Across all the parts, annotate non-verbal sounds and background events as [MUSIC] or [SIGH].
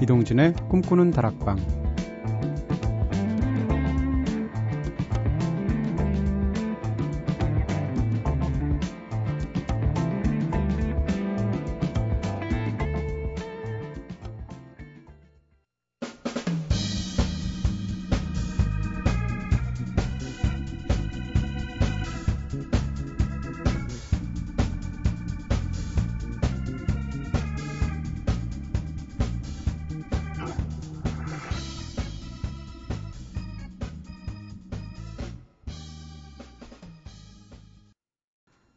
이동진의 꿈꾸는 다락방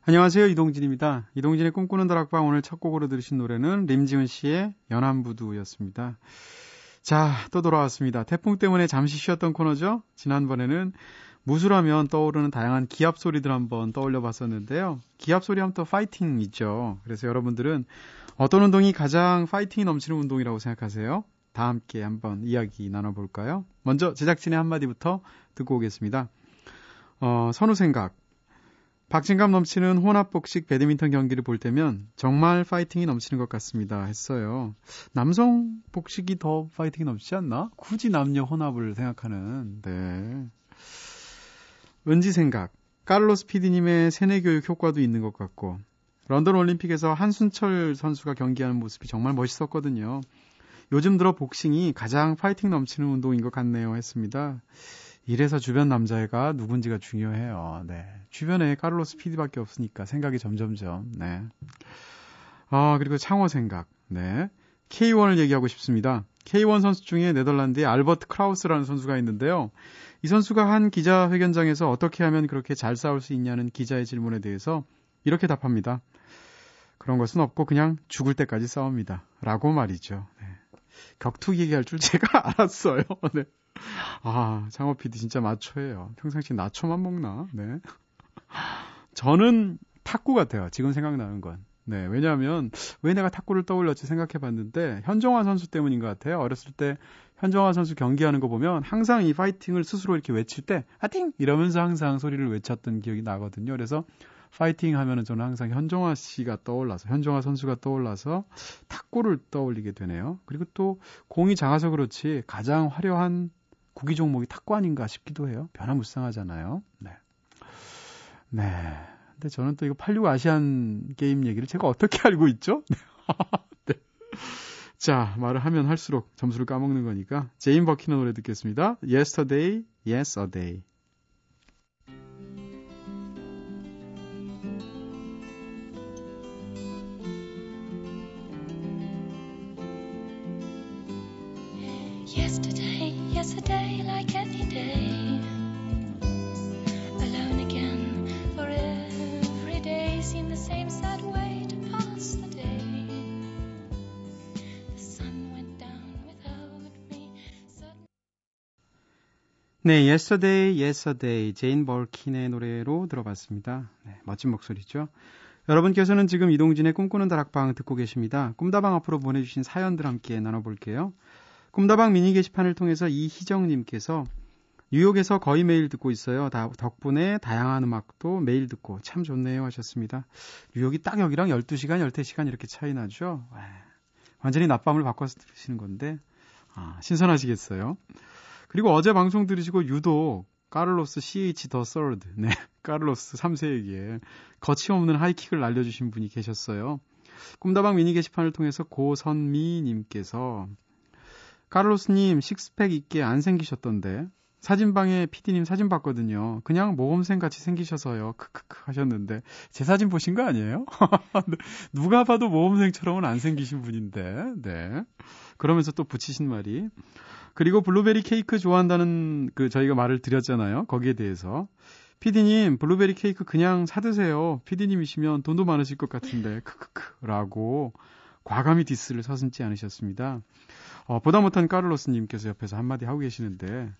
안녕하세요. 이동진입니다. 이동진의 꿈꾸는 다락방 오늘 첫 곡으로 들으신 노래는 림지은 씨의 연안부두였습니다. 자, 또 돌아왔습니다. 태풍 때문에 잠시 쉬었던 코너죠. 지난번에는 무술하면 떠오르는 다양한 기합 소리들 한번 떠올려 봤었는데요. 기합 소리 하면 또 파이팅 있죠. 그래서 여러분들은 어떤 운동이 가장 파이팅이 넘치는 운동이라고 생각하세요? 다 함께 한번 이야기 나눠볼까요? 먼저 제작진의 한마디부터 듣고 오겠습니다. 어, 선우 생각. 박진감 넘치는 혼합복식 배드민턴 경기를 볼 때면 정말 파이팅이 넘치는 것 같습니다. 했어요. 남성 복식이 더 파이팅이 넘치지 않나? 굳이 남녀 혼합을 생각하는, 네. 은지 생각. 카를로스 PD님의 세뇌 교육 효과도 있는 것 같고, 런던 올림픽에서 한순철 선수가 경기하는 모습이 정말 멋있었거든요. 요즘 들어 복싱이 가장 파이팅 넘치는 운동인 것 같네요. 했습니다. 이래서 주변 남자애가 누군지가 중요해요. 네. 주변에 카를로스 PD밖에 없으니까 생각이 점점점. 네. 아, 그리고 창호 생각. 네. K1을 얘기하고 싶습니다. K1 선수 중에 네덜란드의 알버트 크라우스라는 선수가 있는데요. 이 선수가 한 기자회견장에서 어떻게 하면 그렇게 잘 싸울 수 있냐는 기자의 질문에 대해서 이렇게 답합니다. 그런 것은 없고 그냥 죽을 때까지 싸웁니다. 라고 말이죠. 네. 격투기 얘기할 줄 제가 [LAUGHS] 알았어요. 네. 아, 장호 PD 진짜 마초예요. 평상시 나초만 먹나? 네. 저는 탁구 같아요. 지금 생각나는 건. 네, 왜냐하면 왜 내가 탁구를 떠올렸지 생각해봤는데 현정화 선수 때문인 것 같아요. 어렸을 때 현정화 선수 경기하는 거 보면 항상 이 파이팅을 스스로 이렇게 외칠 때 하팅 이러면서 항상 소리를 외쳤던 기억이 나거든요. 그래서 파이팅 하면은 저는 항상 현정화 씨가 떠올라서 현정화 선수가 떠올라서 탁구를 떠올리게 되네요. 그리고 또 공이 작아서 그렇지 가장 화려한 구기 종목이 탁구 아닌가 싶기도 해요. 변화무쌍하잖아요. 네. 네. 근데 저는 또 이거 86 아시안 게임 얘기를 제가 어떻게 [LAUGHS] 알고 있죠? [LAUGHS] 네. 자, 말을 하면 할수록 점수를 까먹는 거니까 제인 버킨의 노래 듣겠습니다. Yesterday, Yes a Day. 네, Yesterday, Yes a Day, 제인 버킨의 노래로 들어봤습니다. 네, 멋진 목소리죠. 여러분께서는 지금 이동진의 꿈꾸는 다락방 듣고 계십니다. 꿈다방 앞으로 보내주신 사연들 함께 나눠볼게요. 꿈다방 미니 게시판을 통해서 이희정님께서 뉴욕에서 거의 매일 듣고 있어요. 다, 덕분에 다양한 음악도 매일 듣고 참 좋네요 하셨습니다. 뉴욕이 딱 여기랑 12시간, 13시간 이렇게 차이 나죠? 와, 완전히 낮밤을 바꿔서 들으시는 건데, 아, 신선하시겠어요? 그리고 어제 방송 들으시고 유독 까를로스 CH the third, 네, [LAUGHS] 까를로스 3세에게 거침없는 하이킥을 날려주신 분이 계셨어요. 꿈다방 미니 게시판을 통해서 고선미님께서 까를로스님 식스팩 있게 안 생기셨던데 사진방에 PD님 사진 봤거든요. 그냥 모범생 같이 생기셔서요. 크크크 하셨는데 제 사진 보신 거 아니에요? [LAUGHS] 네. 누가 봐도 모범생처럼은 안 생기신 분인데, 네. 그러면서 또 붙이신 말이 그리고 블루베리 케이크 좋아한다는 그 저희가 말을 드렸잖아요. 거기에 대해서. 피디님, 블루베리 케이크 그냥 사 드세요. 피디님이시면 돈도 많으실 것 같은데, 크크크. 라고 과감히 디스를 서슴지 않으셨습니다. 어, 보다 못한 까를로스님께서 옆에서 한마디 하고 계시는데,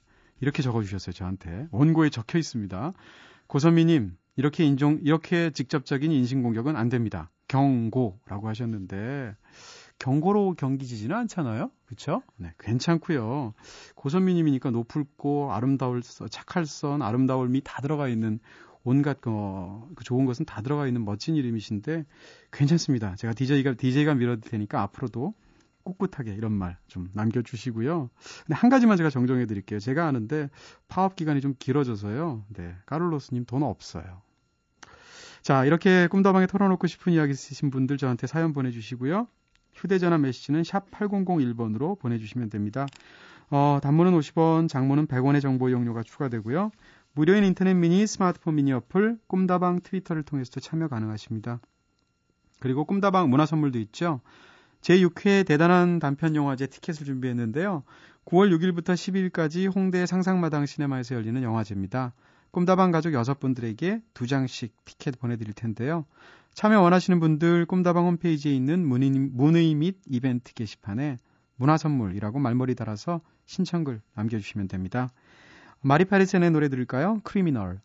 이렇게 적어주셨어요, 저한테. 원고에 적혀 있습니다. 고선미님, 이렇게 인종, 이렇게 직접적인 인신공격은 안 됩니다. 경고라고 하셨는데, 경고로 경기 지지는 않잖아요. 그렇죠? 네, 괜찮고요. 고선미님이니까 높을 고 아름다울 착할 선, 아름다울 미 다 들어가 있는 온갖 어, 그 좋은 것은 다 들어가 있는 멋진 이름이신데 괜찮습니다. 제가 DJ가 DJ가 밀어도 되니까 앞으로도 꿋꿋하게 이런 말 좀 남겨주시고요. 근데 한 가지만 제가 정정해 드릴게요. 제가 아는데 파업 기간이 좀 길어져서요. 네, 까를로스님 돈 없어요. 자, 이렇게 꿈다방에 털어놓고 싶은 이야기 있으신 분들 저한테 사연 보내주시고요. 휴대전화 메시지는 샵 8001번으로 보내주시면 됩니다. 어, 단문은 50원, 장문은 100원의 정보 이용료가 추가되고요. 무료인 인터넷 미니, 스마트폰 미니 어플, 꿈다방 트위터를 통해서도 참여 가능하십니다. 그리고 꿈다방 문화 선물도 있죠. 제6회 대단한 단편 영화제 티켓을 준비했는데요. 9월 6일부터 10일까지 홍대 상상마당 시네마에서 열리는 영화제입니다. 꿈다방 가족 6분들에게 2장씩 티켓 보내드릴 텐데요. 참여 원하시는 분들 꿈다방 홈페이지에 있는 문의, 문의 및 이벤트 게시판에 문화 선물이라고 말머리 달아서 신청글 남겨주시면 됩니다. 마리 파리센의 노래 들을까요? 크리미널.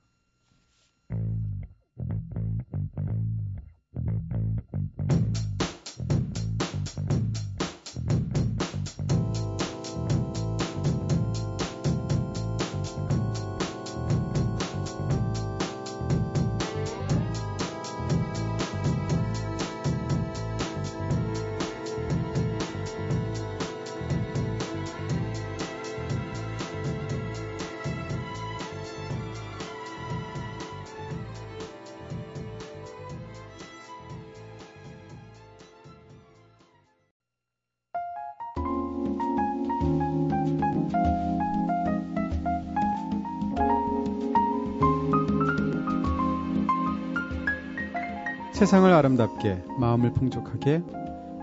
세상을 아름답게 마음을 풍족하게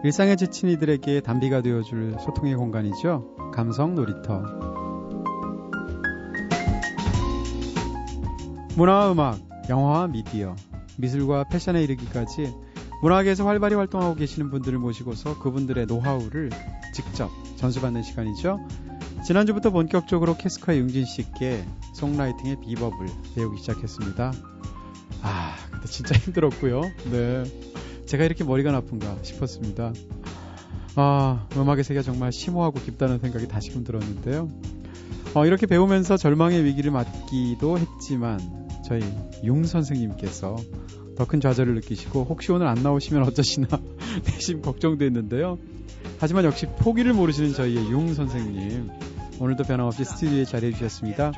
일상에 지친 이들에게 단비가 되어줄 소통의 공간이죠. 감성 놀이터. 문화와 음악, 영화와 미디어, 미술과 패션에 이르기까지 문화계에서 활발히 활동하고 계시는 분들을 모시고서 그분들의 노하우를 직접 전수받는 시간이죠. 지난주부터 본격적으로 캐스커의 융진 씨께 송라이팅의 비법을 배우기 시작했습니다. 아, 근데 진짜 [LAUGHS] 힘들었고요. 네. 제가 이렇게 머리가 나쁜가 싶었습니다. 아, 음악의 세계가 정말 심오하고 깊다는 생각이 다시금 들었는데요. 어, 이렇게 배우면서 절망의 위기를 맞기도 했지만 저희 용 선생님께서 더 큰 좌절을 느끼시고 혹시 오늘 안 나오시면 어쩌시나 [LAUGHS] 내심 걱정도 했는데요. 하지만 역시 포기를 모르시는 저희의 용 선생님 오늘도 변함없이 스튜디오에 자리해 주셨습니다.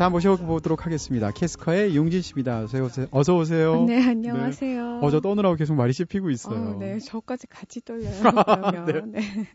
자, 모셔보도록 하겠습니다. 캐스커의 용진 씨입니다. 어서 오세요. 네, 안녕하세요. 네. 어저 떠느라고 계속 말이 씹히고 있어요. 어, 네, 저까지 같이 떨려요. [LAUGHS] 그러면. 네. 네.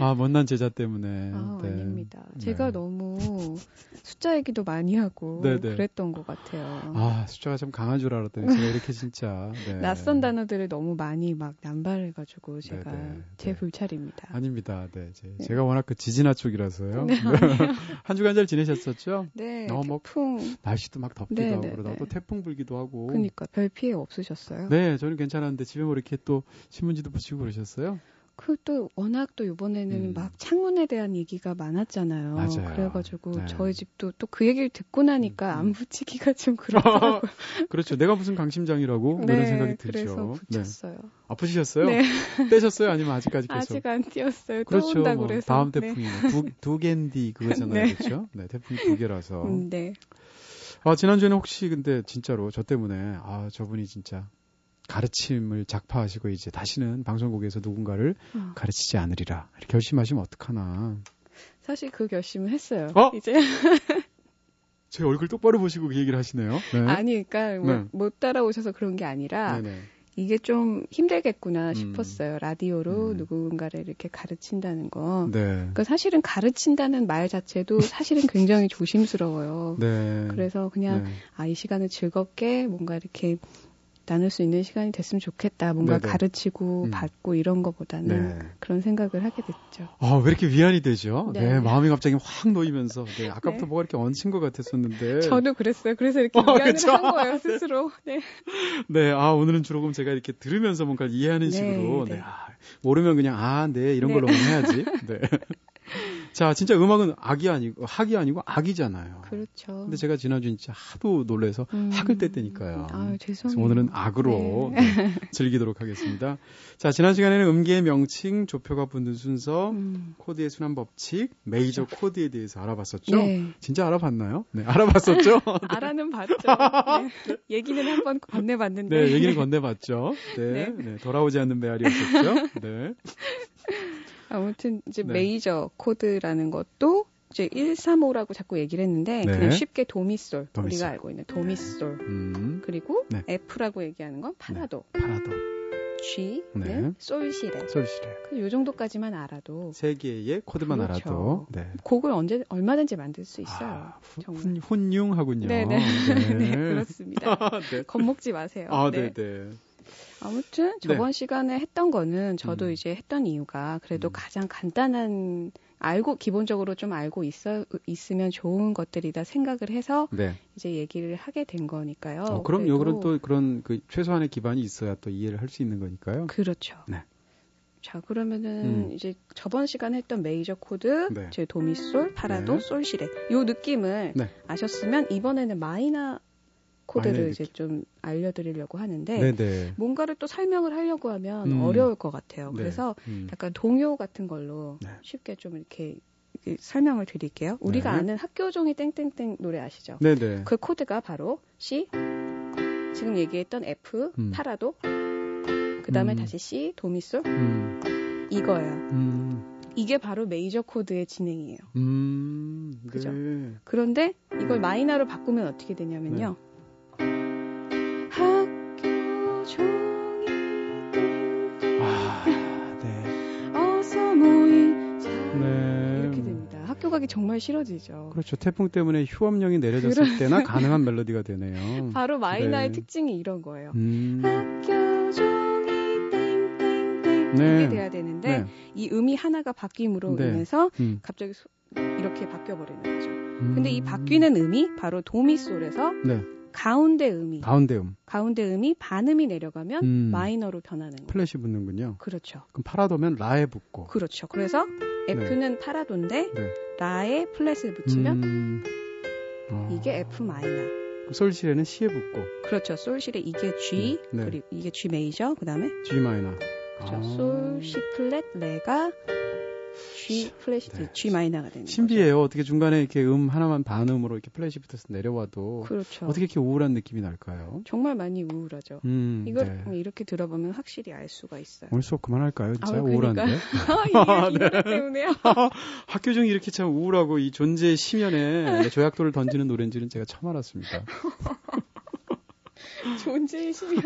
아, 못난 제자 때문에. 아, 네. 아닙니다. 제가 네. 너무 숫자 얘기도 많이 하고 네네. 네. 그랬던 것 같아요. 아, 숫자가 좀 강한 줄 알았더니 제가 이렇게 진짜. 네. 낯선 단어들을 너무 많이 막 남발해가지고 제가 네네. 제 불찰입니다. 아닙니다. 네, 제, 네. 제가 워낙 그 지진아 쪽이라서요. 네. [LAUGHS] 한 주간 잘 지내셨었죠? 네. 어, 뭐 태풍. 날씨도 막 덥기도 네네네. 하고 그러다 또 태풍 불기도 하고. 그러니까 별 피해 없으셨어요? 네, 저는 괜찮았는데 집에 뭐 이렇게 또 신문지도 붙이고 그러셨어요? 그 또 워낙 또 이번에는 음. 막 창문에 대한 얘기가 많았잖아요. 맞아요. 그래가지고 네. 저희 집도 또 그 얘기를 듣고 나니까 음. 안 붙이기가 좀 그렇더라고요. [LAUGHS] 그렇죠. 내가 무슨 강심장이라고 네, 그런 생각이 들죠. 그래서 붙였어요. 네. 아프시셨어요? 네. [LAUGHS] 떼셨어요? 아니면 아직까지 계속? 아직 안 띄었어요. 그렇죠. 뭐 그래서. 다음 네. 태풍이 네. 두, 두 갠디 그거잖아요. [LAUGHS] 네. 그렇죠? 네, 태풍 두 개라서. 음, 네. 아, 지난주에는 혹시 근데 진짜로 저 때문에 아, 저분이 진짜 가르침을 작파하시고 이제 다시는 방송국에서 누군가를 어. 가르치지 않으리라 결심하시면 어떡하나. 사실 그 결심을 했어요. 어? 이제 [LAUGHS] 제 얼굴 똑바로 보시고 그 얘기를 하시네요. 네. 아니, 그러니까 뭐, 네. 못 따라오셔서 그런 게 아니라 네네. 이게 좀 힘들겠구나 음. 싶었어요. 음. 라디오로 음. 누군가를 이렇게 가르친다는 거. 네. 그러니까 사실은 가르친다는 말 자체도 사실은 굉장히 조심스러워요. 네. 그래서 그냥 네. 아이 시간을 즐겁게 뭔가 이렇게 나눌 수 있는 시간이 됐으면 좋겠다. 뭔가 네네. 가르치고 음. 받고 이런 거보다는 네. 그런 생각을 하게 됐죠. 아, 왜 이렇게 위안이 되죠? 네. 네 마음이 갑자기 확 놓이면서. 네, 아까부터 네. 뭐가 이렇게 얹힌 것 같았었는데. 저도 그랬어요. 그래서 이렇게 어, 위안을 그쵸? 한 거예요, 네. 스스로. [LAUGHS] 네. 네, 아, 오늘은 주로 그럼 제가 이렇게 들으면서 뭔가 이해하는 네, 식으로. 네. 아, 모르면 그냥, 아, 네, 이런 걸로 해야지. [LAUGHS] 네. 자, 진짜 음악은 악이 아니고 학이 아니고 악이잖아요. 그렇죠. 근데 제가 지난주 진짜 하도 놀래서 음. 학을 뗐다니까요. 아, 죄송해요. 오늘은 악으로 네. 네, 즐기도록 하겠습니다. 자, 지난 시간에는 음계의 명칭, 조표가 붙는 순서, 음. 코드의 순환 법칙, 메이저 그렇죠. 코드에 대해서 알아봤었죠. 네. 진짜 알아봤나요? 네, 알아봤었죠. 네. [LAUGHS] 알아는 봤죠. 네. 얘기는 한번 건네봤는데. 네, 얘기는 건네봤죠. 네, 네. 네. 돌아오지 않는 메아리였었죠. 네. [LAUGHS] 아무튼 이제 네. 메이저 코드라는 것도 이제 135라고 자꾸 얘기를 했는데 네. 그냥 쉽게 도미솔, 도미솔, 우리가 알고 있는 도미솔 음. 그리고 네. F라고 얘기하는 건 파라도. 네. 파라도. G는 네. 솔시레. 솔시레. 요 정도까지만 알아도 세 개의 코드만 그렇죠. 알아도 네. 곡을 언제 얼마든지 만들 수 있어요. 아, 정말. 훈, 융하군요 네네. 네. 네, 그렇습니다. 네. 겁먹지 마세요. 아, 네, 네. 아무튼 저번 네. 시간에 했던 거는 저도 음. 이제 했던 이유가 그래도 음. 가장 간단한 알고 기본적으로 좀 알고 있어 있으면 좋은 것들이다 생각을 해서 네. 이제 얘기를 하게 된 거니까요. 어, 그럼 요거는 또 그런 그 최소한의 기반이 있어야 또 이해를 할 수 있는 거니까요. 그렇죠. 네. 자 그러면은 음. 이제 저번 시간에 했던 메이저 코드, 네. 제 도미솔, 파라도, 네. 솔시레 요 느낌을 네. 아셨으면 이번에는 마이너 코드를 이제 좀 알려드리려고 하는데 네네. 뭔가를 또 설명을 하려고 하면 음. 어려울 것 같아요. 네. 그래서 음. 약간 동요 같은 걸로 네. 쉽게 좀 이렇게 설명을 드릴게요. 우리가 네. 아는 학교 종이 땡땡땡 노래 아시죠? 네네. 그 코드가 바로 C, 지금 얘기했던 F, 음. 파라도, 그 다음에 음. 다시 C, 도미솔, 음. 이거예요. 음. 이게 바로 메이저 코드의 진행이에요. 음, 그죠? 네. 그런데 이걸 마이너로 바꾸면 어떻게 되냐면요. 네. 가기 정말 싫어지죠. 그렇죠. 태풍 때문에 휴업령이 내려졌을 그런... 때나 가능한 멜로디가 되네요. [LAUGHS] 바로 마이너의 네. 특징이 이런 거예요. 음... 학교 종이 땡땡땡 네. 이게 돼야 되는데 네. 이 음이 하나가 바뀜으로 네. 인해서 음. 갑자기 소... 이렇게 바뀌어 버리는 거죠. 음... 근데 이 바뀌는 음이 바로 도미솔에서 네. 가운데 음이 가운데 음 가운데 음이 반음이 내려가면 음. 마이너로 변하는 거예요. 플랫이 붙는군요. 그렇죠. 그럼 파라도면 라에 붙고. 그렇죠. 그래서 F는 네. 파라도인데 네. 라에 플랫을 붙이면 음... 어... 이게 F 마이너. 솔시레는 시에 붙고. 그렇죠. 솔시레 이게 G 네. 네. 그리고 이게 G 메이저 그다음에 G 마이너. 그렇죠. 아... 솔, 시 플랫, 레가 G 플랫이 네. G 마이너가 되는 신비해요. 거죠. 어떻게 중간에 이렇게 음 하나만 반음으로 이렇게 플랫이 붙어서 내려와도 그렇죠. 어떻게 이렇게 우울한 느낌이 날까요? 정말 많이 우울하죠. 음, 이걸 네. 이렇게 들어보면 확실히 알 수가 있어요. 오늘 수업 그만할까요? 진짜 아, 우울한데. [LAUGHS] 아, [LAUGHS] 이 노래 때문에요. [LAUGHS] 학교 종이 이렇게 참 우울하고 이 존재의 심연에 조약돌을 던지는 노래인지는 제가 처음 알았습니다. 존재의 심연.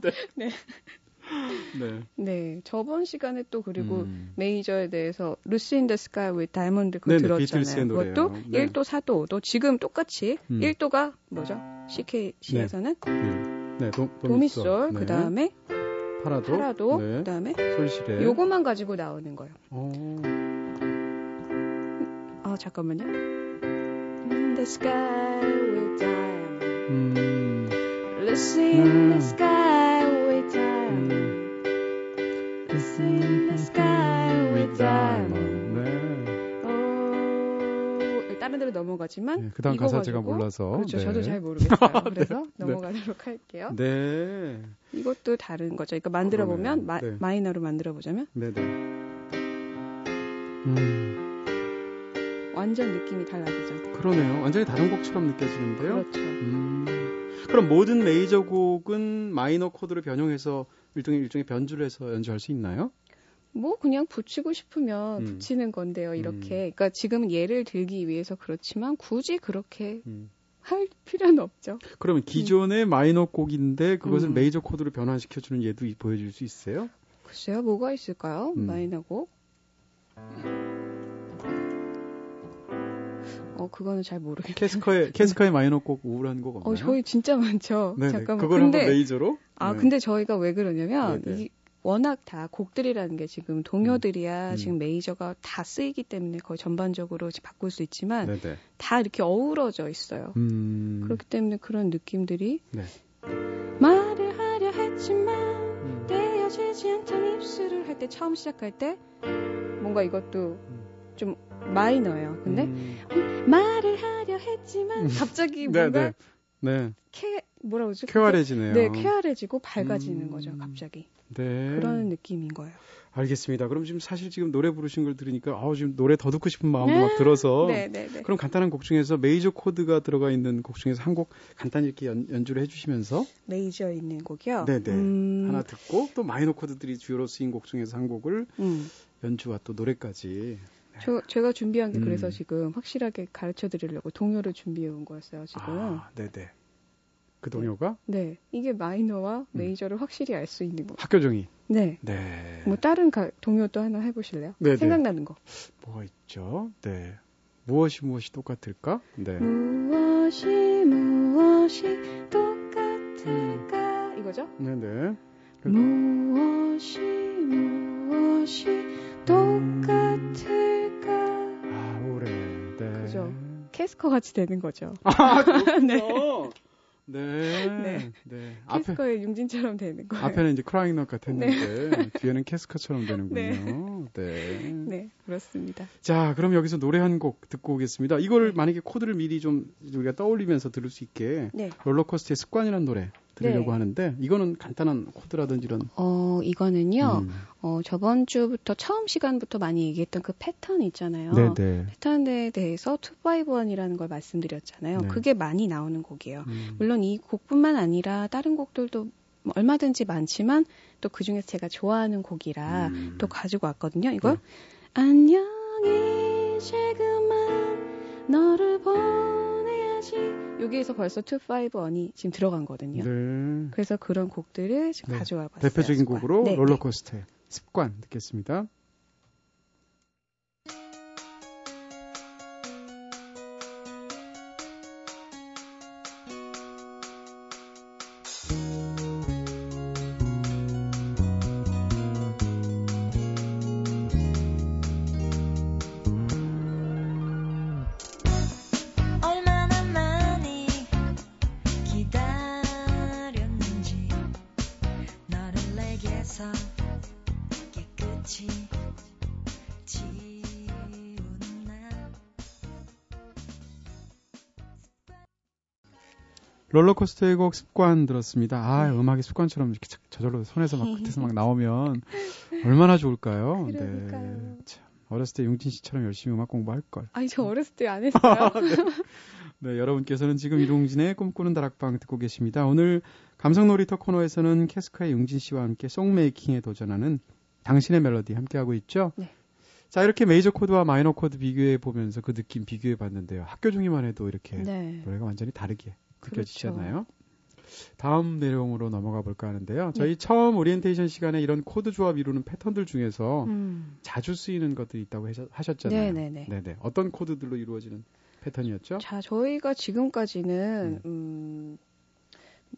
네. 네. 네. 네. 저번 시간에 또 그리고 음. 메이저에 대해서 Lucy in the Sky with Diamonds 그거 네네, 들었잖아요. 그것도 네. 1도, 4도. 또 지금 똑같이 음. 1도가 뭐죠? C키에서는 네. 네. 도, 도미솔 네. 그다음에 파라도, 파라도 네. 그다음에 솔시레 요거만 가지고 나오는 거예요. 오. 아, 잠깐만요. In the sky with diamond. 음. Lucy in the sky with diamond. 다른 데로 넘어가지만 네, 그다음 가사 제가 몰라서 그렇죠. 네. 저도 잘 모르겠어요. [LAUGHS] 네. 그래서 네. 넘어가도록 할게요. 네. 이것도 다른 거죠. 그러니까 만들어 보면 마, 네. 마이너로 만들어 보자면 네, 네. 음. 완전 느낌이 달라지죠. 그러네요. 완전히 다른 곡처럼 느껴지는데요. 그렇죠. 음. 그럼 모든 메이저 곡은 마이너 코드로 변형해서 일종의 일종의 변주를 해서 연주할 수 있나요? 뭐 그냥 붙이고 싶으면 음. 붙이는 건데요. 이렇게. 음. 그러니까 지금은 예를 들기 위해서 그렇지만 굳이 그렇게 음. 할 필요는 없죠. 그러면 기존의 음. 마이너 곡인데 그것을 음. 메이저 코드로 변환시켜 주는 예도 보여줄 수 있어요? 글쎄요. 뭐가 있을까요? 음. 마이너 곡. 어, 그거는 잘 모르겠어요. 캐스커의, 캐스커의 마이너 곡 우울한 곡 없나요? 어, 저희 진짜 많죠. 네네. 잠깐만. 그걸 근데, 한번 메이저로? 아, 네. 근데 저희가 왜 그러냐면, 이, 워낙 다 곡들이라는 게 지금 동요들이야 음. 지금 메이저가 다 쓰이기 때문에 거의 전반적으로 바꿀 수 있지만 네네. 다 이렇게 어우러져 있어요. 음. 그렇기 때문에 그런 느낌들이 네. 말을 하려 했지만 음. 떼어지지 않던 입술을 할 때 처음 시작할 때 뭔가 이것도 음. 좀 마이너예요. 근데 음. 말을 하려 했지만 음. 갑자기 [LAUGHS] 네, 뭔가 네, 네. 캐 뭐라 그러죠? 쾌활해지네요. 네, 쾌활해지고 밝아지는 음. 거죠, 갑자기. 네. 그런 느낌인 거예요. 알겠습니다. 그럼 지금 사실 지금 노래 부르신 걸 들으니까 아우 지금 노래 더 듣고 싶은 마음도 막 들어서 네, 네, 네. 그럼 간단한 곡 중에서 메이저 코드가 들어가 있는 곡 중에서 한 곡 간단히 이렇게 연, 주를 해주시면서 메이저 있는 곡이요. 네네 음... 하나 듣고 또 마이너 코드들이 주요로 쓰인 곡 중에서 한 곡을 음. 연주와 또 노래까지. 네. 저 제가 준비한 게 음. 그래서 지금 확실하게 가르쳐 드리려고 동요를 준비해 온 거였어요, 지금. 아, 네, 네. 그 동요가? 네. 네. 이게 마이너와 음. 메이저를 음. 확실히 알 수 있는 거. 학교 종이. 네. 네. 뭐 다른 가, 동요도 하나 해 보실래요? 네, 네. 생각나는 거. 뭐가 있죠? 네. 무엇이 무엇이 똑같을까? 네. 무엇이 무엇이 똑같을까? 음. 이거죠? 네, 네. 무엇이 무엇이 똑같을까? 아, 오래. 네. 그죠. 캐스커 같이 되는 거죠. 아, [LAUGHS] 네. [LAUGHS] 네. 네. 네. 캐스커의 융진처럼 되는 거예요. 앞에는 이제 크라잉넛 같았는데 네. 뒤에는 캐스커처럼 되는군요. 네. 네. 네. 그렇습니다. 자, 그럼 여기서 노래 한 곡 듣고 오겠습니다. 이걸 네. 만약에 코드를 미리 좀 우리가 떠올리면서 들을 수 있게 네. 롤러코스터의 습관이라는 노래 들으려고 네. 하는데 이거는 간단한 코드라든지 이런 어 이거는요 음. 어 저번 주부터 처음 시간부터 많이 얘기했던 그 패턴 있잖아요 네네. 네. 패턴에 대해서 251이라는 걸 말씀드렸잖아요 네. 그게 많이 나오는 곡이에요 음. 물론 이 곡뿐만 아니라 다른 곡들도 뭐 얼마든지 많지만 또 그중에서 제가 좋아하는 곡이라 음. 또 가지고 왔거든요 이걸 네. 안녕히 지금만 너를 보 내야지 여기에서 벌써 251이 지금 들어간 거거든요. 네. 그래서 그런 곡들을 지금 네. 가져와 봤어요. 대표적인. 곡으로 네, 네. 롤러코스터의 습관 듣겠습니다. 롤러코스터의 곡 습관 들었습니다. 아, 네. 음악이 습관처럼 이렇게 저절로 손에서 막 [LAUGHS] 끝에서 막 나오면 얼마나 좋을까요? 그러니까요. 네. 참, 어렸을 때 용진 씨처럼 열심히 음악 공부할 걸. 아니, 저 어렸을 때 안 했어요. [LAUGHS] 네. 네, 여러분께서는 지금 이동진의 꿈꾸는 다락방 듣고 계십니다. 오늘 감성놀이터 코너에서는 캐스카의 용진 씨와 함께 song making에 도전하는 당신의 멜로디 함께하고 있죠? 네. 자, 이렇게 메이저 코드와 마이너 코드 비교해 보면서 그 느낌 비교해 봤는데요. 학교 종이만 해도 이렇게 네. 노래가 완전히 다르게 느껴지잖아요. 그렇죠. 다음 내용으로 넘어가 볼까 하는데요. 저희 네. 처음 오리엔테이션 시간에 이런 코드 조합 이루는 패턴들 중에서 음. 자주 쓰이는 것들이 있다고 하셨잖아요. 네네네. 네네. 어떤 코드들로 이루어지는 패턴이었죠? 자, 저희가 지금까지는 음, 음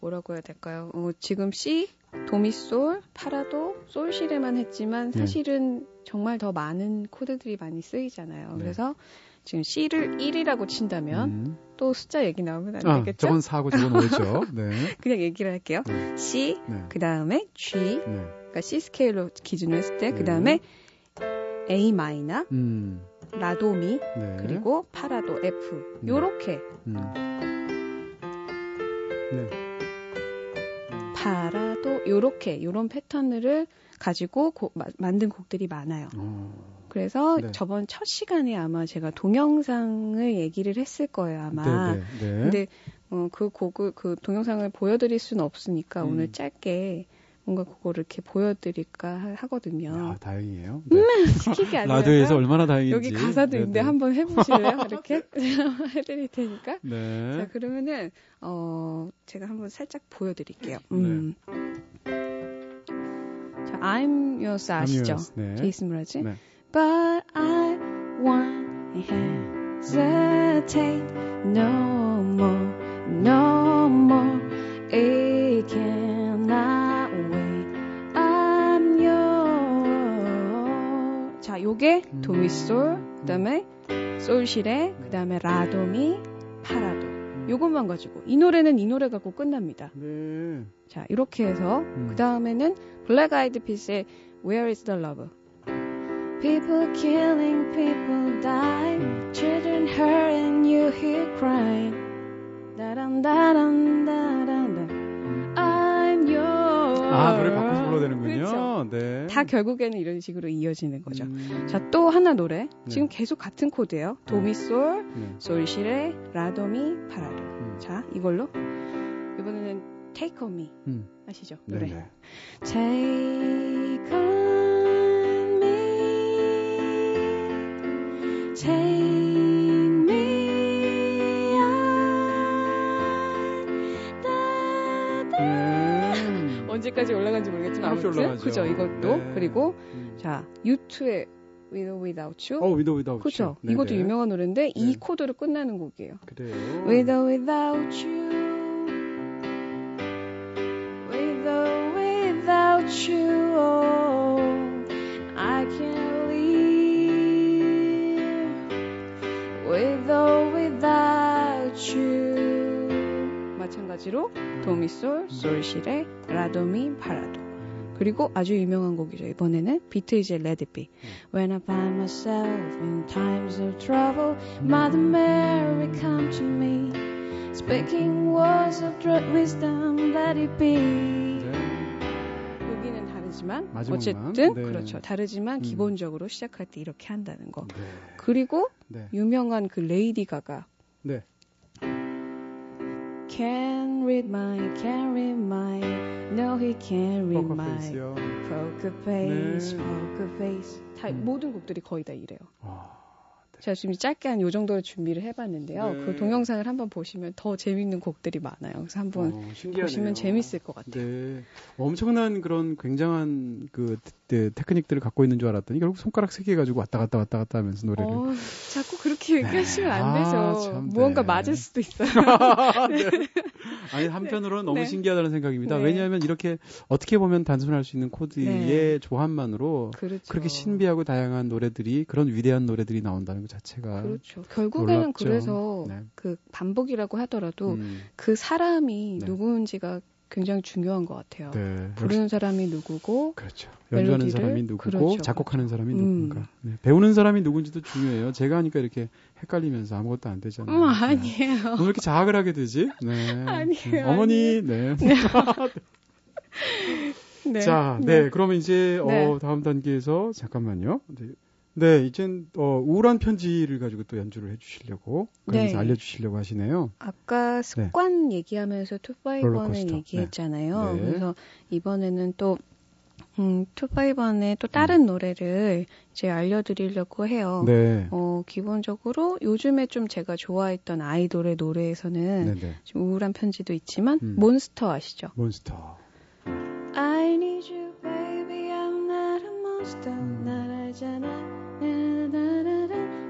뭐라고 해야 될까요? 어, 지금 C, 도미솔, 파라도, 솔시레만 했지만 네. 사실은 네. 정말 더 많은 코드들이 많이 쓰이잖아요. 네. 그래서 지금 C를 1이라고 친다면 음. 또 숫자 얘기 나오면 안 아, 되겠죠? 저건 4고 저건 5죠. 네. [LAUGHS] 그냥 얘기를 할게요. 네. C, 네. 그 다음에 G, 네. 그러니까 C 스케일로 기준으로 했을 때, 그 다음에 A 마이너, 음. 라도미, 네. 그리고 파라도 F. 네. 요렇게. 음. 네. 파라도 요렇게 요런 패턴을 가지고 고, 마, 만든 곡들이 많아요. 오. 어. 그래서 네. 저번 첫 시간에 아마 제가 동영상을 얘기를 했을 거예요 아마. 네, 네, 네. 근데 어, 그 곡을 그 동영상을 보여드릴 수는 없으니까 음. 오늘 짧게 뭔가 그거를 이렇게 보여드릴까 하거든요. 아, 다행이에요. 네. 음, [LAUGHS] 시키기 아니라 라디오에서 얼마나 다행인지. 여기 가사도 네네. 있는데 한번 해보실래요? [LAUGHS] 이렇게 [LAUGHS] 해드릴 테니까. 네. 자 그러면은 어 제가 한번 살짝 보여드릴게요. 음. 네. 자, I'm Yours 아시죠? 네. 제이슨 브라즈. 네. But I won't hesitate no more, no more. It cannot wait. I'm yours. 자, 요게 도미솔, 그다음에 솔시레, 그다음에 라도미, 파라도. 요것만 가지고 이 노래는 이 노래 갖고 끝납니다. 네. 자, 이렇게 해서 음. 그 다음에는 블랙 아이드 피스의 Where is the Love? People killing, people die. Children hurt and you hear crying. 다란 다란 다란 I'm yours. 아 노래 바꿔서 불러야 되는군요. 그렇죠? 네. 다 결국에는 이런 식으로 이어지는 거죠. 음. 자또 하나 노래. 네. 지금 계속 같은 코드예요. 도미솔, 네. 솔시레, 라도미, 파라도. 음. 자 이걸로 이번에는 Take on Me 음. 아시죠? 노래. 네네. Take 언제까지 올라간지 모르겠지만 아무튼 그죠 이것도 네. 그리고 음. 자 유투의 With Without You. 어, With Without 그렇죠. You. 네네. 이것도 유명한 노래인데 네. 이 코드로 끝나는 곡이에요. 그래요. With Without You. With or Without You. 마찬가지로 도미솔, 솔시레, 라도미, 파라도. 그리고 아주 유명한 곡이죠. 이번에는 비트이즈의 Let It Be. When I find myself in times of trouble, Mother Mary come to me, speaking words of wisdom, let it be. 다르지만. 어쨌든 네. 그렇죠. 다르지만 음. 기본적으로 시작할 때 이렇게 한다는 거. 네. 그리고 네. 유명한 그 레이디 가가. 네. Can read my, can read my, no he can't read my. Poker face, 네. poker face. 다 음. 모든 곡들이 거의 다 이래요. 와. 제가 지금 짧게 한 요 정도로 준비를 해봤는데요. 네. 그 동영상을 한번 보시면 더 재밌는 곡들이 많아요. 그래서 한번 어, 보시면 재밌을 것 같아요. 네. 엄청난 그런 굉장한 그 네, 테크닉들을 갖고 있는 줄 알았더니 결국 손가락 세 개 가지고 왔다 갔다 왔다 갔다 하면서 노래를. 어, 자꾸 그렇게 [LAUGHS] 얘기하시면 안 되죠. 아, 참, 무언가 네. 맞을 수도 있어요. [LAUGHS] 네. 아니 한편으로는 너무 네. 신기하다는 생각입니다. 네. 왜냐하면 이렇게 어떻게 보면 단순할 수 있는 코드의 네. 조합만으로 그렇죠. 그렇게 신비하고 다양한 노래들이 그런 위대한 노래들이 나온다는 것 자체가 그렇죠. 결국에는 놀랍죠. 그래서 네. 그 반복이라고 하더라도 음. 그 사람이 네. 누구인지가 굉장히 중요한 것 같아요. 네. 부르는 사람이 누구고, 그렇죠. 연주하는 사람이 누구고, 그렇죠. 작곡하는 사람이 음. 누군가, 네. 배우는 사람이 누군지도 중요해요. 제가 하니까 이렇게 헷갈리면서 아무것도 안 되잖아요. 음, 아니에요. 왜 이렇게 자학을 하게 되지? 네. 아니에요. 어머니, 아니에요. 네. 네. 네. [LAUGHS] 자, 네. 네. 그러면 이제 네. 어, 다음 단계에서 잠깐만요. 네. 네, 이젠 어, 우울한 편지를 가지고 또 연주를 해주시려고 그래서 네. 알려주시려고 하시네요. 아까 네. 습관 네. 얘기하면서 투파이번을 얘기했잖아요. 네. 그래서 이번에는 또 음, 투파이번의 또 다른 음. 노래를 이제 알려드리려고 해요. 네. 어, 기본적으로 요즘에 좀 제가 좋아했던 아이돌의 노래에서는 네네. 좀 우울한 편지도 있지만 음. 몬스터 아시죠? 몬스터. I need you, baby, I'm not a monster. 음. 날 알잖아.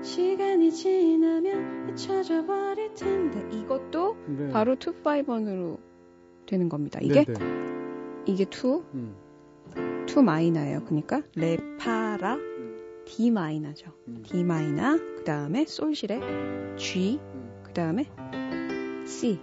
시간이 지나면 잊혀져 버릴 텐데 이것도 네. 바로 2, 5번으로 되는 겁니다. 이게 네, 네. 이게 2, 음. 2 마이너예요. 그러니까 레, 파, 라, D 마이너죠. 음. D 마이너, 그 다음에 솔실의 G, 음. 그 다음에 C.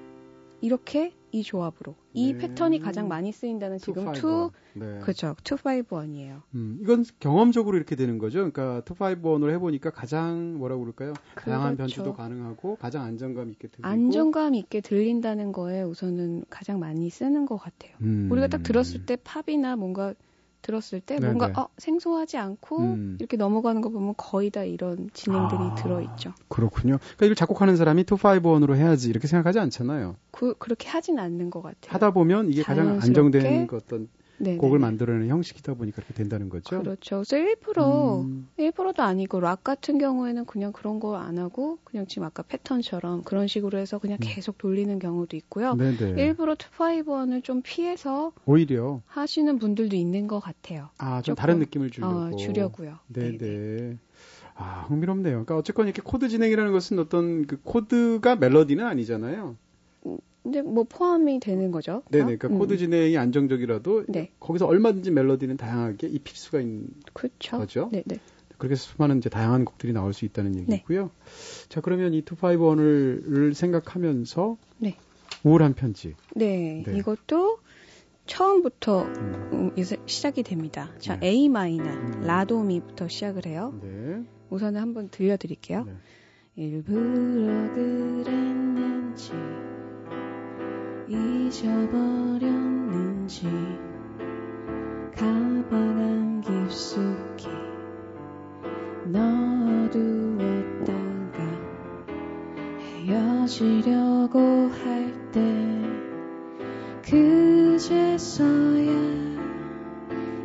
이렇게 이 조합으로 이 네. 패턴이 가장 많이 쓰인다는 지금 2 네. 그렇죠. 251이에요. 음, 이건 경험적으로 이렇게 되는 거죠. 그러니까 251으로 해 보니까 가장 뭐라고 그럴까요? 그렇죠. 다양한 변주도 가능하고 가장 안정감 있게 들리고 안정감 있게 들린다는 거에 우선은 가장 많이 쓰는 것 같아요. 음. 우리가 딱 들었을 때 팝이나 뭔가 들었을 때 네네. 뭔가 어, 생소하지 않고 음. 이렇게 넘어가는 거 보면 거의 다 이런 진행들이 아, 들어있죠. 그렇군요. 그러니까 이걸 작곡하는 사람이 251으로 해야지 이렇게 생각하지 않잖아요. 그, 그렇게 하진 않는 것 같아요. 하다 보면 이게 가장 안정된 어떤 네네. 곡을 만들어내는 형식이다 보니까 그렇게 된다는 거죠. 그렇죠. 그래서 1% 음. 1%도 아니고 락 같은 경우에는 그냥 그런 거 안 하고 그냥 지금 아까 패턴처럼 그런 식으로 해서 그냥 음. 계속 돌리는 경우도 있고요. 네네. 일부러 two five one을 좀 피해서 오히려 하시는 분들도 있는 것 같아요. 아, 좀 다른 느낌을 주려고. 어, 주려고요. 네네. 네네. 아, 흥미롭네요. 그러니까 어쨌건 이렇게 코드 진행이라는 것은 어떤 그 코드가 멜로디는 아니잖아요. 근데 뭐 포함이 되는 거죠. 네네. 그러니까 음. 코드 진행이 안정적이라도 네. 거기서 얼마든지 멜로디는 다양하게 입힐 수가 있는 그쵸? 거죠. 네네. 그렇게 수많은 이제 다양한 곡들이 나올 수 있다는 네. 얘기고요. 네. 자, 그러면 이 251을 생각하면서 네. 우울한 편지. 네. 네. 이것도 처음부터 음. 음 시작이 됩니다. 자, 네. A 마이너, 음. 라도미부터 시작을 해요. 네. 우선은 한번 들려드릴게요. 네. 일부러 그랬는지 잊어버렸는지 가방 깊숙이 넣어두었다가 헤어지려고 할 때 그제서야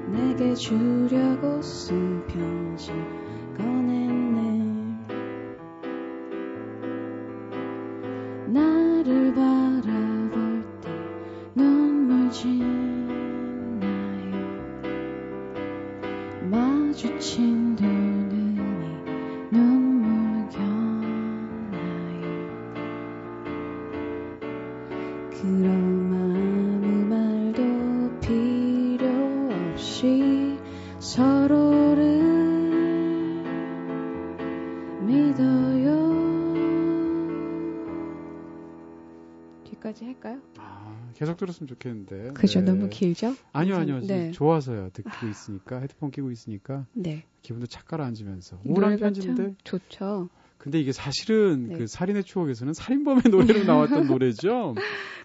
내게 주려고 쓴 편지 계속 들었으면 좋겠는데. 그죠, 네. 너무 길죠? 아니요, 아니요. 네. 좋아서요. 듣고 아. 있으니까, 헤드폰 끼고 있으니까. 네. 기분도 착 가라앉으면서. 우울한 편지인데. 좋죠. 근데 이게 사실은 네. 그 살인의 추억에서는 살인범의 노래로 나왔던 [LAUGHS] 노래죠.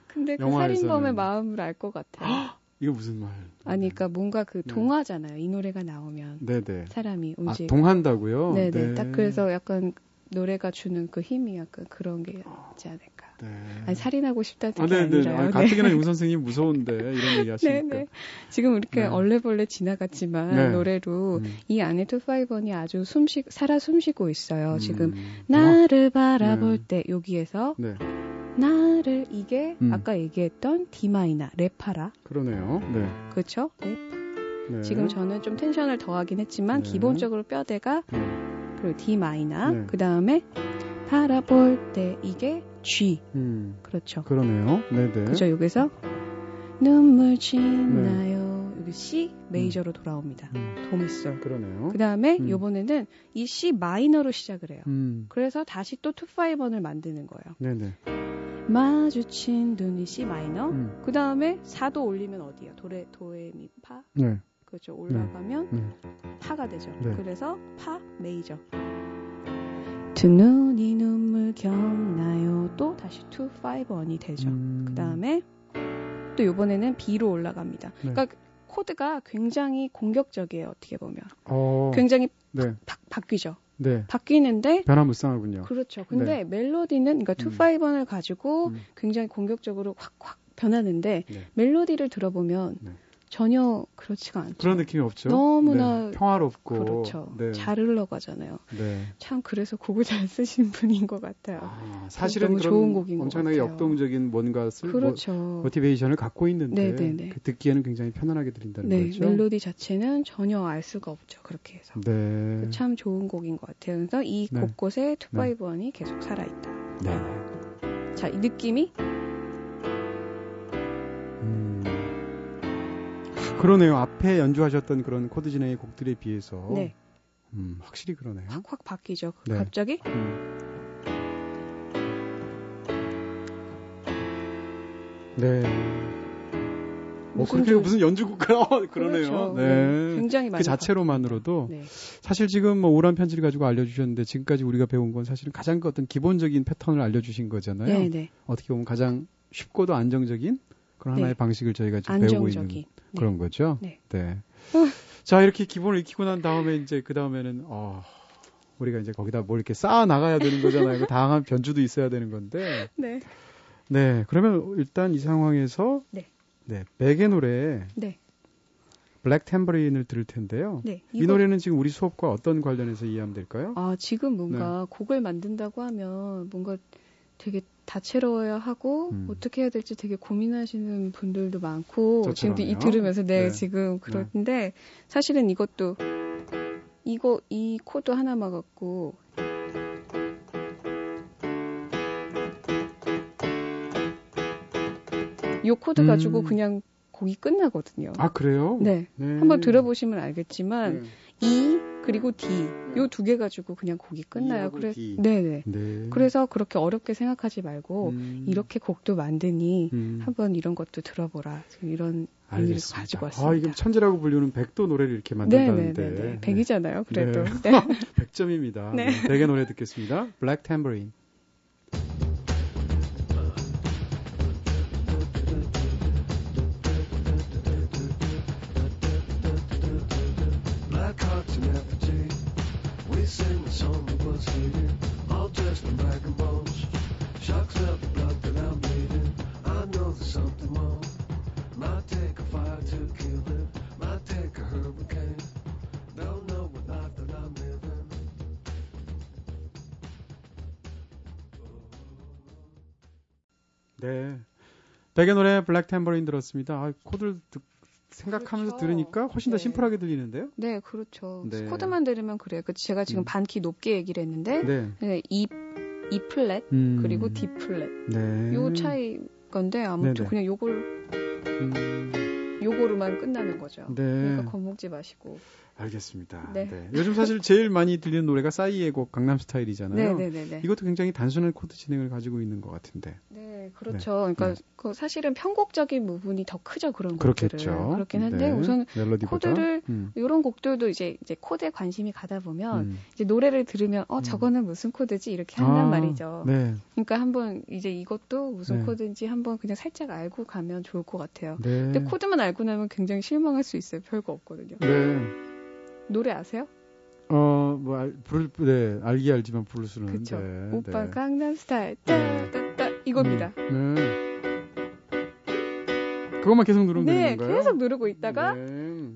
근데 그 살인범의 마음을 알 것 같아요. 이거 무슨 말? 아니, 그러니까 뭔가 그 네. 동화잖아요. 이 노래가 나오면 네네. 사람이 움직. 아, 동한다고요? 네네. 네. 딱 그래서 약간 노래가 주는 그 힘이 약간 그런 게 있지 않을까. 네. 아니, 살인하고 싶다는 뜻이 아, 네네. 아니라요. 아, 가뜩이나 용 선생님 무서운데 이런 얘기 [LAUGHS] 하시니까. 지금 이렇게 네. 얼레벌레 지나갔지만 네. 노래로 음. 이 안에 two five one이 아주 숨쉬 살아 숨쉬고 있어요. 음. 지금 나를 바라볼 네. 때 여기에서 네. 나를 이게 음. 아까 얘기했던 D 마이너 레파라. 그러네요. 네. 그렇죠? 랩. 네. 지금 저는 좀 tension을 더하긴 했지만 네. 기본적으로 뼈대가 네. 그리고 D 마이너. 네. 그 다음에 바라볼 때 이게 G. 음. 그렇죠. 그러네요. 네네. 그죠 여기서 눈물 짓나요. 네. 여기 C 메이저로 음. 돌아옵니다. 음. 도미솔. 그러네요. 그 다음에 음. 요번에는 이 C 마이너로 시작을 해요. 음. 그래서 다시 또 투파이번을 만드는 거예요. 네네. 마주친 눈이 C 마이너. 음. 그 다음에 4도 올리면 어디야? 도레 도레미 파. 네. 그렇죠. 올라가면 네. 파가 되죠. 네. 그래서 파 메이저. 두 눈이 눈물겹나요? 또 다시 2, 5, 1이 되죠. 음. 그 다음에 또 이번에는 B로 올라갑니다. 네. 그러니까 코드가 굉장히 공격적이에요. 어떻게 보면. 어. 굉장히 네. 바, 바 뀌죠. 네. 바뀌는데 변화무쌍하군요. 그렇죠. 근데 네. 멜로디는 그러니까 two five one을 가지고 음. 굉장히 공격적으로 확확 변하는데 네. 멜로디를 들어보면 네. 전혀 그렇지가 않죠. 그런 느낌이 없죠. 너무나 네, 평화롭고 그렇죠. 네. 잘 흘러가잖아요. 네. 참 그래서 곡을 잘 쓰신 분인 것 같아요. 아, 사실은 너무 좋은 곡인 엄청나게 역동적인 뭔가 쓸 그렇죠. 모, 모티베이션을 갖고 있는데 네, 네, 네. 그 듣기에는 굉장히 편안하게 들린다는 네, 거죠. 멜로디 자체는 전혀 알 수가 없죠. 그렇게 해서. 네. 참 좋은 곡인 것 같아요. 그래서 이 곳곳에 투파이브원이 계속 살아 있다. 네. 자, 이 느낌이 그러네요. 앞에 연주하셨던 그런 코드 진행의 곡들에 비해서 네. 음, 확실히 그러네요. 확 확 바뀌죠. 네. 갑자기. 음. 네. 뭐 그렇게 좀... 무슨 연주곡가 어, [LAUGHS] 그러네요. 그렇죠. 네. 네. 굉장히 많이 그 자체로만으로도 네. 사실 지금 뭐 우울한 편지를 가지고 알려주셨는데 지금까지 우리가 배운 건 사실은 가장 그 어떤 기본적인 패턴을 알려주신 거잖아요. 네, 네. 어떻게 보면 가장 쉽고도 안정적인 그런 하나의 네. 방식을 저희가 지금 배우고 있는 네. 그런 거죠. 네. 네. 자 이렇게 기본을 익히고 난 다음에 이제 그 다음에는 어, 우리가 이제 거기다 뭘 이렇게 쌓아 나가야 되는 거잖아요. 그 다양한 변주도 있어야 되는 건데. 네. 네. 그러면 일단 이 상황에서 네. 네. 백의 노래. 네. 블랙 템버린을 들을 텐데요. 네, 이 노래는 지금 우리 수업과 어떤 관련해서 이해하면 될까요? 아, 지금 뭔가 네. 곡을 만든다고 하면 뭔가 되게 다채로워야 하고 음. 어떻게 해야 될지 되게 고민하시는 분들도 많고 지금 이 들으면서 네, 네. 지금 네. 그런데 네. 사실은 이것도 이거 이 코드 하나만 갖고 이 코드 음. 가지고 그냥 곡이 끝나거든요. 아 그래요? 네. 네. 한번 들어보시면 알겠지만 네. E 그리고 D 요 두 개 가지고 그냥 곡이 끝나요. 그래서 네네. 네. 그래서 그렇게 어렵게 생각하지 말고 음. 이렇게 곡도 만드니 음. 한번 이런 것도 들어보라. 이런 의미를 가지고 왔습니다. 아 이게 천재라고 불리는 백도 노래를 이렇게 만든다는데 네네네. 네. 백이잖아요. 그래도 [LAUGHS] 네. 100점입니다. 네. 백의 노래 듣겠습니다. Black Tambourine. 네. 벡의 노래 Black Tambourine 들었습니다. 아, 코드를 듣, 생각하면서 그렇죠. 들으니까 훨씬 더 네. 심플하게 들리는데요? 네, 그렇죠. 네. 코드만 들으면 그래요. 그 제가 지금 음. 반키 높게 얘기를 했는데 네. 네, E, E 플랫 음. 그리고 D 플랫 네. 요 차이 건데 아무튼 네네. 그냥 요걸 음. 요거로만 끝나는 거죠. 네. 그러니까 겁먹지 마시고. 알겠습니다. 네. 네. 요즘 사실 제일 많이 들리는 노래가 싸이의 곡 강남 스타일이잖아요. 네, 네, 네, 이것도 굉장히 단순한 코드 진행을 가지고 있는 것 같은데. 네, 그렇죠. 그러니까 그 사실은 편곡적인 부분이 더 크죠 그런 그렇겠죠. 곡들은. 그렇긴 한데 우선 멜로디보다. 코드를 음. 이런 곡들도 이제 이제 코드에 관심이 가다 보면 음. 이제 노래를 들으면 어 음. 저거는 무슨 코드지 이렇게 한단 아, 말이죠. 네. 그러니까 한번 이제 이것도 무슨 코드인지 한번 그냥 살짝 알고 가면 좋을 것 같아요. 근데 코드만 알고 나면 굉장히 실망할 수 있어요. 별거 없거든요. 네. 노래 아세요? 어, 뭐, 알, 부를, 네, 알기 알지만 부를 수는. 그쵸. 네, 오빠 네. 강남 스타일, 따, 따, 따, 이겁니다. 음, 네. 그것만 계속 누르면 네, 되는 건가요? 계속 누르고 있다가. 네.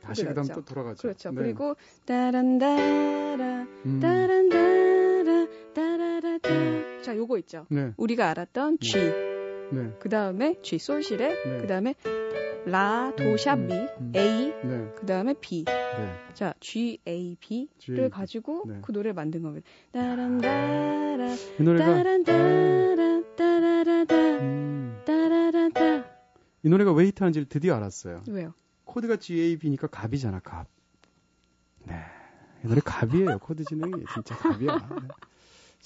다시 그 다음 또 돌아가죠. 그렇죠. 네. 그리고, 따란다라, 음. 따란다라, 따라라따. 자, 요거 있죠. 네. 우리가 알았던 G. 네. 그 다음에 G, 솔실에, 네. 그 다음에 라, 도, 샵, 미, 음, 음. A, 네. 그 다음에 B. 네. 자, G, A, B를 G, 가지고 네. 그 노래를 만든 겁니다. 따란다라, 이 노래가, 따란다라, 따라라다, 음. 따라라다. 이 노래가 왜 히트한지를 드디어 알았어요. 왜요? 코드가 G, A, B니까 갑이잖아, 갑. 네. 이 노래 갑이에요. 코드 진행이 진짜 갑이야.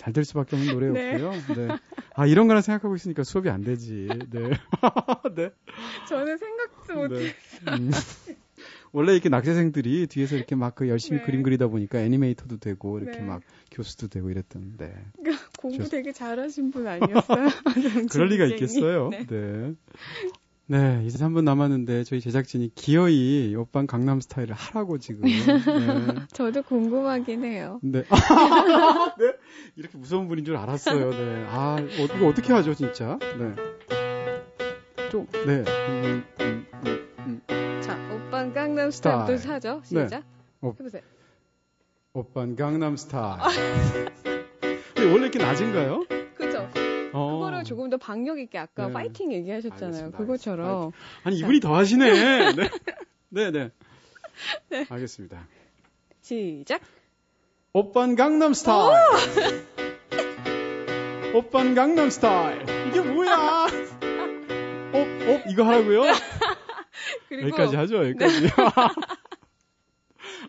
네. 잘될 수밖에 없는 [LAUGHS] 노래였고요. 네. 네. 아 이런 거나 생각하고 있으니까 수업이 안 되지. 네. [LAUGHS] 네. 저는 생각도 네. 못했어요. 음. 원래 이렇게 낙제생들이 뒤에서 이렇게 막 그 열심히 네. 그림 그리다 보니까 애니메이터도 되고 이렇게 네. 막 교수도 되고 이랬던데. 그러니까 공부 되게 잘하신 분 아니었어요? [LAUGHS] 그럴 리가 있겠어요. 네. 네. 네, 이제 3분 남았는데 저희 제작진이 기어이 오빤 강남 스타일을 하라고 지금. 네. [LAUGHS] 저도 궁금하긴 해요. 네. [LAUGHS] 네. 이렇게 무서운 분인 줄 알았어요. 네. 아, 어, 이거 어떻게 하죠, 진짜? 네. 좀, 네. 음, 음, 음, 음. 자, 오빤 강남 스타일 또. 네. 시작. 네. 해보세요. 오빤 강남 스타일. [LAUGHS] 원래 이렇게 낮은가요? 그거를 조금 더 박력 있게 아까 네. 파이팅 얘기하셨잖아요. 알겠습니다. 그것처럼. 알겠습니다. 아니 이분이 더 하시네. [LAUGHS] 네. 네, 네. 네. 알겠습니다. 시작. 오빤 강남 스타일. [LAUGHS] 오빤 강남 스타일. 이게 뭐야? [LAUGHS] 어, 어, 이거 하라고요? 여기까지 하죠, 여기까지.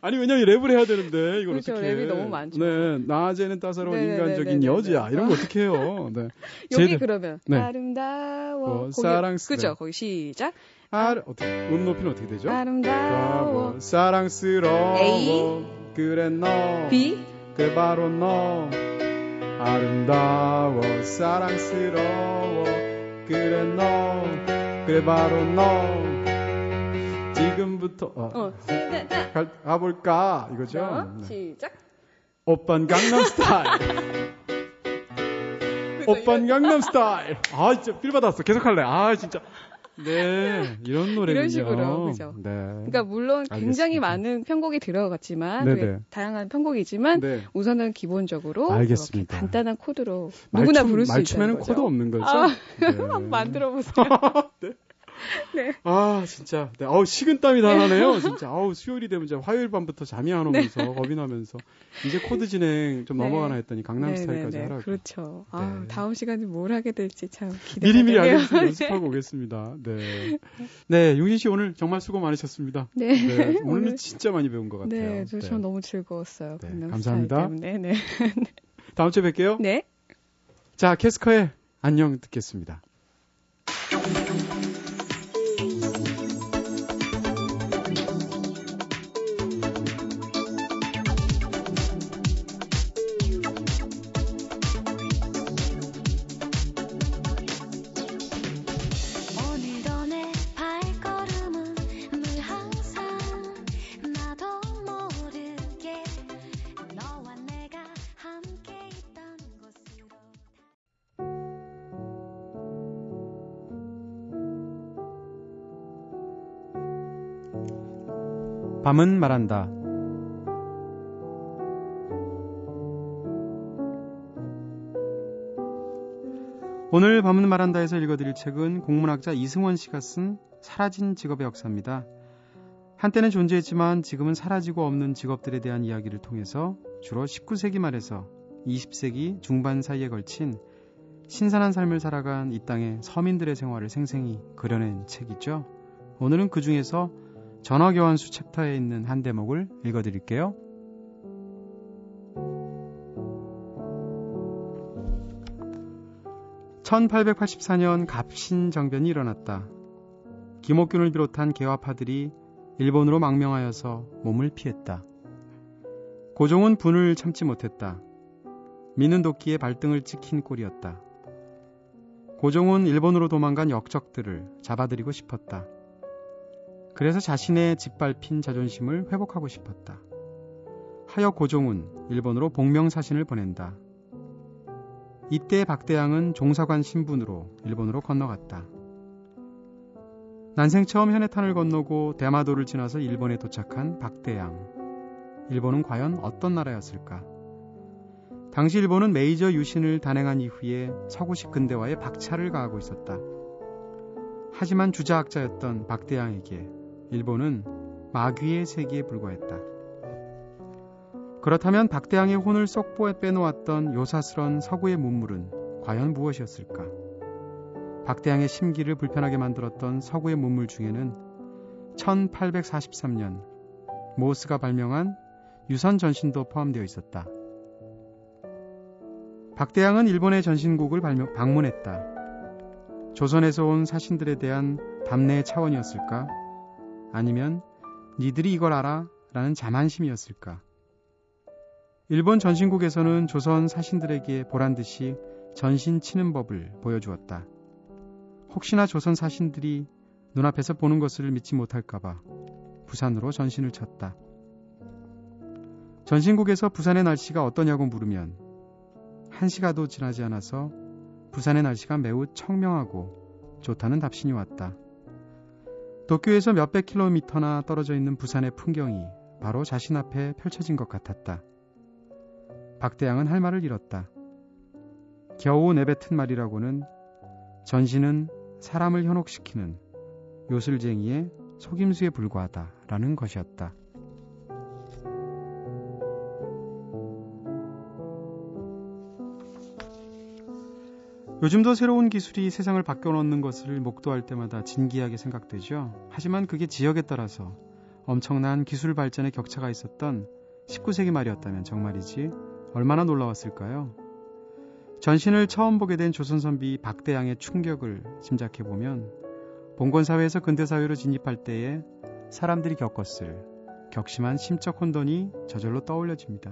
네. 아니 왜냐면 랩을 해야 되는데 이걸 그렇죠, 어떻게? 랩이 너무 많죠. 네, 낮에는 따사로운 네네네네네. 네, 인간적인 네, 네, 여자 이런 거 어떻게 해요? 네. [LAUGHS] 여기 제들, 그러면 네. 아름다워 어, 사랑스 그죠? 거기 시작. 아, 어떻게 음 높이는 어떻게 되죠? 아름다워 사랑스러워 A 그래 너 B 그래 바로 너 아름다워 사랑스러워 그래 너 그래 바로 너 지금부터 어, 어. 네, 네. 가, 가볼까 이거죠? 어, 네. 시작. 오빤 강남 스타일. 오빤 강남 스타일. 아 진짜 feel 받았어. 계속 할래. 아 진짜. 네, 이런 노래군요. 이런 식으로, 그죠. 네. 그러니까 물론 굉장히 알겠습니다. 많은 편곡이 들어갔지만, 네네. 다양한 편곡이지만, 네. 우선은 기본적으로 알겠습니다. 간단한 코드로 누구나 부를 수 있는 거죠. 말춤에는 코드 없는 거죠. 아, 네. [LAUGHS] 한번 만들어 보세요. [LAUGHS] 네. [LAUGHS] 네. 아, 진짜. 네. 아우, 식은땀이 다 나네요. 진짜. 아우, 수요일이 되면 이제 화요일 밤부터 잠이 안 오면서, 네. 겁이 나면서. 이제 코드 진행 좀 네. 넘어가나 했더니 강남 네, 스타일까지 네, 하라고. 그렇죠. 아, 다음 시간에 뭘 하게 될지 참 기대가 미리미리 알겠습니다. [LAUGHS] 연습하고 오겠습니다. 네. 네, 용진 씨 오늘 정말 수고 많으셨습니다. 네. [LAUGHS] 오늘 진짜 많이 배운 것 같아요. 네, 저, 저 너무 즐거웠어요. 감사합니다. 네, 네. 다음 주에 뵐게요. 네. 자, 캐스커의 안녕 듣겠습니다. 밤은 말한다. 오늘 밤은 말한다에서 읽어드릴 책은 공문학자 이승원 씨가 쓴 사라진 직업의 역사입니다. 한때는 존재했지만 지금은 사라지고 없는 직업들에 대한 이야기를 통해서 주로 19세기 말에서 20세기 중반 사이에 걸친 신선한 삶을 살아간 이 땅의 서민들의 생활을 생생히 그려낸 책이죠. 오늘은 그 중에서 전화교환수 챕터에 있는 한 대목을 읽어드릴게요. 1884년 갑신정변이 일어났다. 김옥균을 비롯한 개화파들이 일본으로 망명하여서 몸을 피했다. 고종은 분을 참지 못했다. 미는 도끼에 발등을 찍힌 꼴이었다. 고종은 일본으로 도망간 역적들을 잡아들이고 싶었다. 그래서 자신의 짓밟힌 자존심을 회복하고 싶었다. 하여 고종은 일본으로 복명사신을 보낸다. 이때 박대양은 종사관 신분으로 일본으로 건너갔다. 난생 처음 현해탄을 건너고 대마도를 지나서 일본에 도착한 박대양. 일본은 과연 어떤 나라였을까? 당시 일본은 메이저 유신을 단행한 이후에 서구식 근대화에 박차를 가하고 있었다. 하지만 주자학자였던 박대양에게 일본은 마귀의 세계에 불과했다. 그렇다면 박대양의 혼을 쏙 빼놓았던 요사스런 서구의 문물은 과연 무엇이었을까? 박대양의 심기를 불편하게 만들었던 서구의 문물 중에는 1843년 모스가 발명한 유선 전신도 포함되어 있었다. 박대양은 일본의 전신국을 방문했다. 조선에서 온 사신들에 대한 담내의 차원이었을까? 아니면 니들이 이걸 알아? 라는 자만심이었을까? 일본 전신국에서는 조선 사신들에게 보란 듯이 전신 치는 법을 보여주었다. 혹시나 조선 사신들이 눈앞에서 보는 것을 믿지 못할까봐 부산으로 전신을 쳤다. 전신국에서 부산의 날씨가 어떠냐고 물으면 한 시가도 지나지 않아서 부산의 날씨가 매우 청명하고 좋다는 답신이 왔다. 도쿄에서 몇백 킬로미터나 떨어져 있는 부산의 풍경이 바로 자신 앞에 펼쳐진 것 같았다. 박대양은 할 말을 잃었다. 겨우 내뱉은 말이라고는 전신은 사람을 현혹시키는 요술쟁이의 속임수에 불과하다라는 것이었다. 요즘도 새로운 기술이 세상을 바꿔놓는 것을 목도할 때마다 진기하게 생각되죠. 하지만 그게 지역에 따라서 엄청난 기술 발전의 격차가 있었던 19세기 말이었다면 정말이지 얼마나 놀라웠을까요? 전신을 처음 보게 된 조선 선비 박대양의 충격을 짐작해 보면 봉건 사회에서 근대 사회로 진입할 때에 사람들이 겪었을 격심한 심적 혼돈이 저절로 떠올려집니다.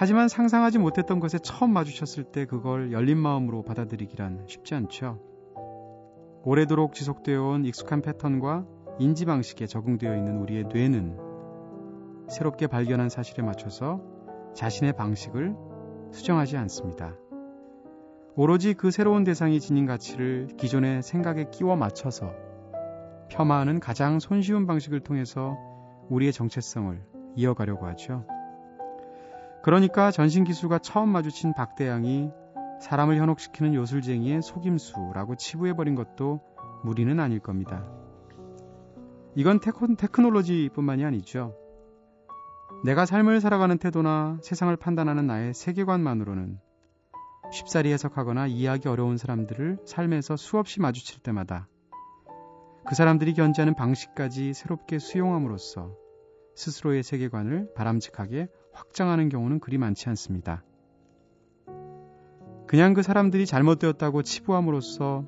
하지만 상상하지 못했던 것에 처음 마주쳤을 때 그걸 열린 마음으로 받아들이기란 쉽지 않죠. 오래도록 지속되어 온 익숙한 패턴과 인지 방식에 적응되어 있는 우리의 뇌는 새롭게 발견한 사실에 맞춰서 자신의 방식을 수정하지 않습니다. 오로지 그 새로운 대상이 지닌 가치를 기존의 생각에 끼워 맞춰서 폄하하는 가장 손쉬운 방식을 통해서 우리의 정체성을 이어가려고 하죠. 그러니까 전신기술과 처음 마주친 박대양이 사람을 현혹시키는 요술쟁이의 속임수라고 치부해버린 것도 무리는 아닐 겁니다. 이건 테크, 테크놀로지뿐만이 아니죠. 내가 삶을 살아가는 태도나 세상을 판단하는 나의 세계관만으로는 쉽사리 해석하거나 이해하기 어려운 사람들을 삶에서 수없이 마주칠 때마다 그 사람들이 견지하는 방식까지 새롭게 수용함으로써 스스로의 세계관을 바람직하게 확장하는 경우는 그리 많지 않습니다. 그냥 그 사람들이 잘못되었다고 치부함으로써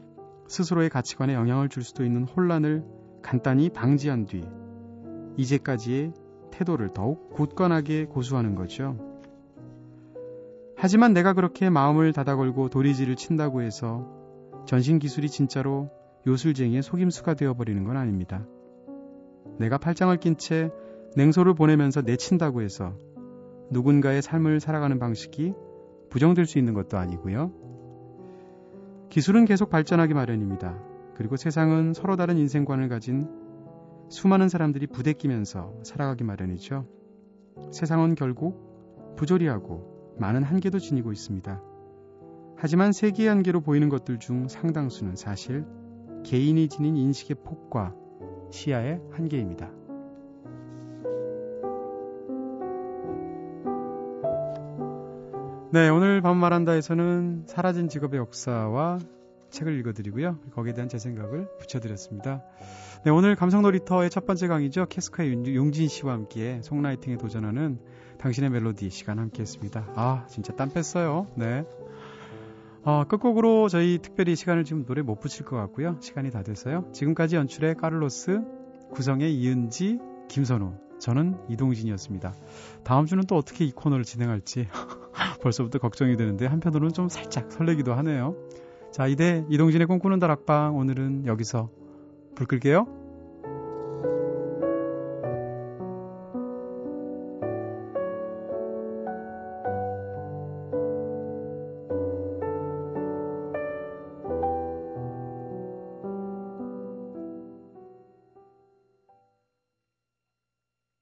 스스로의 가치관에 영향을 줄 수도 있는 혼란을 간단히 방지한 뒤 이제까지의 태도를 더욱 굳건하게 고수하는 거죠. 하지만 내가 그렇게 마음을 닫아걸고 도리지를 친다고 해서 전신 기술이 진짜로 요술쟁이의 속임수가 되어버리는 건 아닙니다. 내가 팔짱을 낀 채 냉소를 보내면서 내친다고 해서 누군가의 삶을 살아가는 방식이 부정될 수 있는 것도 아니고요. 기술은 계속 발전하기 마련입니다. 그리고 세상은 서로 다른 인생관을 가진 수많은 사람들이 부대끼면서 살아가기 마련이죠. 세상은 결국 부조리하고 많은 한계도 지니고 있습니다. 하지만 세계의 한계로 보이는 것들 중 상당수는 사실 개인이 지닌 인식의 폭과 시야의 한계입니다. 네, 오늘 밤 말한다에서는 사라진 직업의 역사와 책을 읽어드리고요. 거기에 대한 제 생각을 붙여드렸습니다. 네, 오늘 감성놀이터의 첫 번째 강의죠. 캐스카의 용진 씨와 함께 송라이팅에 도전하는 당신의 멜로디 시간 함께 했습니다. 아, 진짜 땀 뺐어요. 네. 어, 끝곡으로 저희 특별히 시간을 지금 노래 못 붙일 것 같고요. 시간이 다 돼서요. 지금까지 연출의 까를로스, 구성의 이은지, 김선우, 저는 이동진이었습니다. 다음 주는 또 어떻게 이 코너를 진행할지 [LAUGHS] 벌써부터 걱정이 되는데 한편으로는 좀 살짝 설레기도 하네요. 자, 이대 이동진의 꿈꾸는 다락방 오늘은 여기서 불 끌게요.